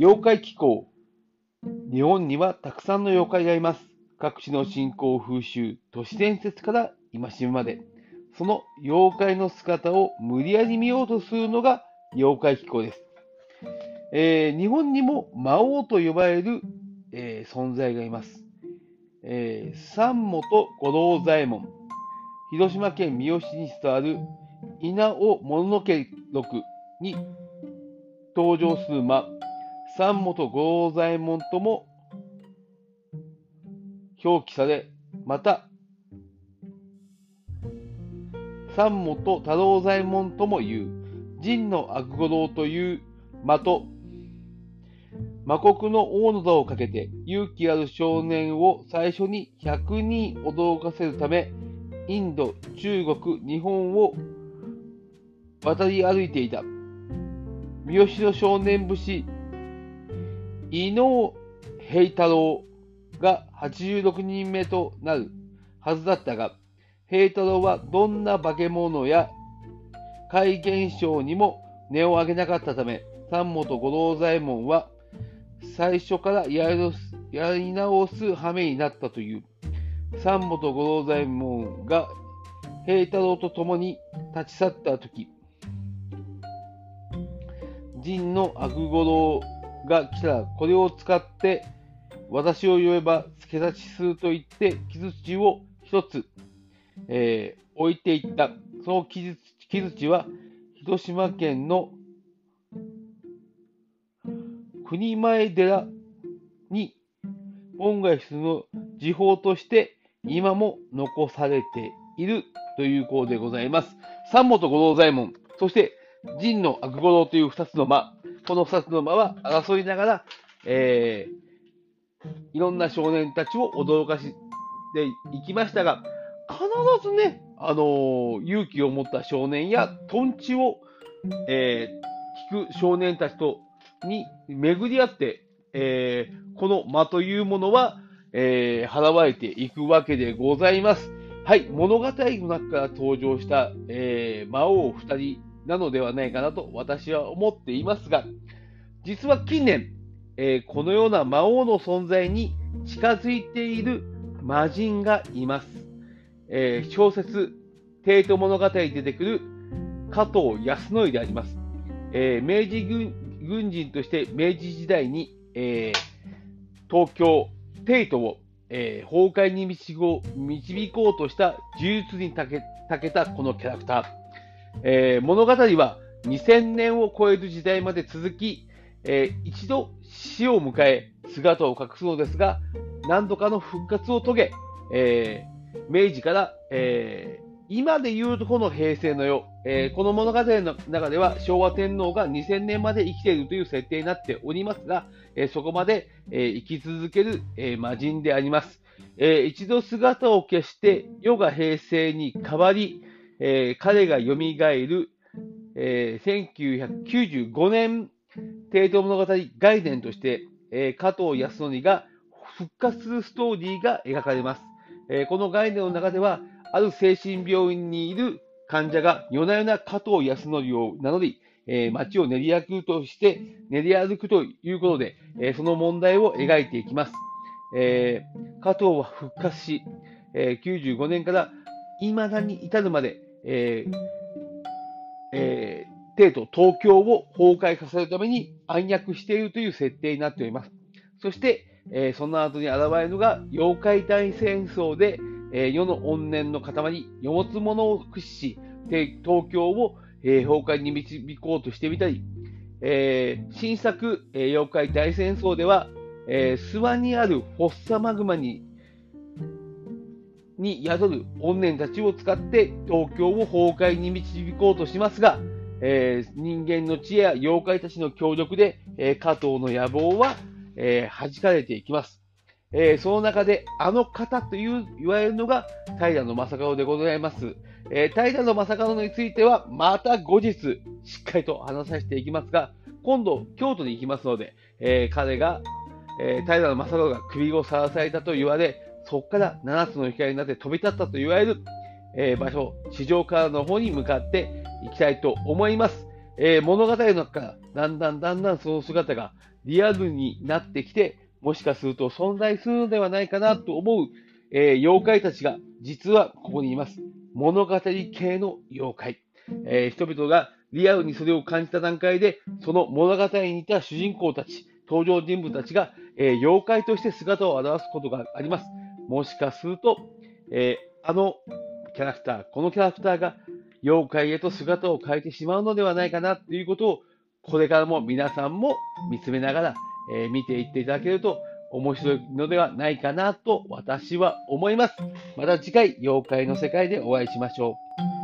妖怪気候。日本にはたくさんの妖怪がいます。各地の信仰風習、都市伝説から今しめまで。その妖怪の姿を無理やり見ようとするのが妖怪気候です。えー、日本にも魔王と呼ばれる、えー、存在がいます。えー、三本五郎左衛門。広島県三好市に伝わる稲尾物の家録に登場する魔、三本五郎左衛門とも表記され、また、三本太郎左衛門とも言う、神の悪五郎という魔と、魔国の王の座をかけて勇気ある少年を最初に100人驚かせるため、インド、中国、日本を渡り歩いていた。三好の少年武士、伊能平太郎が86人目となるはずだったが、平太郎はどんな化け物や怪現象にも値を上げなかったため、三本五郎左衛門は最初からやり直す羽目になったという。三本五郎左衛門が平太郎と共に立ち去った時、陣の悪五郎が来たらこれを使って私を呼べば助立ちすると言って木槌を一つ、えー、置いていった。その木槌は広島県の国前寺に本願室の時報として今も残されているという項でございます。三本五郎左衛門、そして陣の悪五郎という二つの間、この二つの間は争いながら、えー、いろんな少年たちを驚かしていきましたが、必ずね、あのー、勇気を持った少年や、トンチを、えー、聞く少年たちと、に巡り合って、えー、この間というものは、えー、払われていくわけでございます。はい、物語の中から登場した、えー、魔王二人なのではないかなと私は思っていますが、実は近年、えー、このような魔王の存在に近づいている魔人がいます。えー、小説、帝都物語に出てくる加藤康則であります。えー、明治軍軍人として明治時代に、え東京、帝都をえー、崩壊に導こう導こうとした呪術にたけたけたこのキャラクター。えー、物語は2000年を超える時代まで続き、えー、一度死を迎え姿を隠すのですが、何度かの復活を遂げ、え明治から、え今でいうとこの平成の世、えー、この物語の中では昭和天皇が2000年まで生きているという設定になっておりますが、えー、そこまで、えー、生き続ける、え魔人であります。え一度姿を消して世が平成に変わり、え彼が蘇る、え1995年帝都物語概念として、え加藤康則が復活するストーリーが描かれます。えこの概念の中では、ある精神病院にいる患者が夜な夜な加藤康則を名乗り、えー、街を練り歩くとして練り歩くということで、えー、その問題を描いていきます。えー、加藤は復活し、えー、95年から未だに至るまで、えーえー、帝都東京を崩壊させるために暗躍しているという設定になっております。そして、えー、その後に現れるのが妖怪大戦争で、えー、世の怨念の塊、世持つ者を駆使し、東京を、えー、崩壊に導こうとしてみたり、えー、新作、えー、妖怪大戦争では、えー、諏訪にあるフォッサマグマにに宿る怨念たちを使って東京を崩壊に導こうとしますが、えー、人間の知恵や妖怪たちの協力で、えー、加藤の野望は、えー、弾かれていきます。えー、その中であの方という言われるのが平野正門でございます。えー、平野正門についてはまた後日しっかりと話させていきますが、今度京都に行きますので、えー、彼が、え平野正門が首をさらされたと言われ、そこから7つの光になって飛び立ったと言われる、え場所、地上からの方に向かっていきたいと思います。え物語の中からだんだんだんだんその姿がリアルになってきて、もしかすると存在するのではないかなと思う、えー、妖怪たちが実はここにいます。物語系の妖怪。えー、人々がリアルにそれを感じた段階で、その物語に似た主人公たち、登場人物たちが、えー、妖怪として姿を現すことがあります。もしかすると、えー、あのキャラクター、このキャラクターが妖怪へと姿を変えてしまうのではないかなということを、これからも皆さんも見つめながら、えー、見ていっていただけると面白いのではないかなと私は思います。また次回、妖怪の世界でお会いしましょう。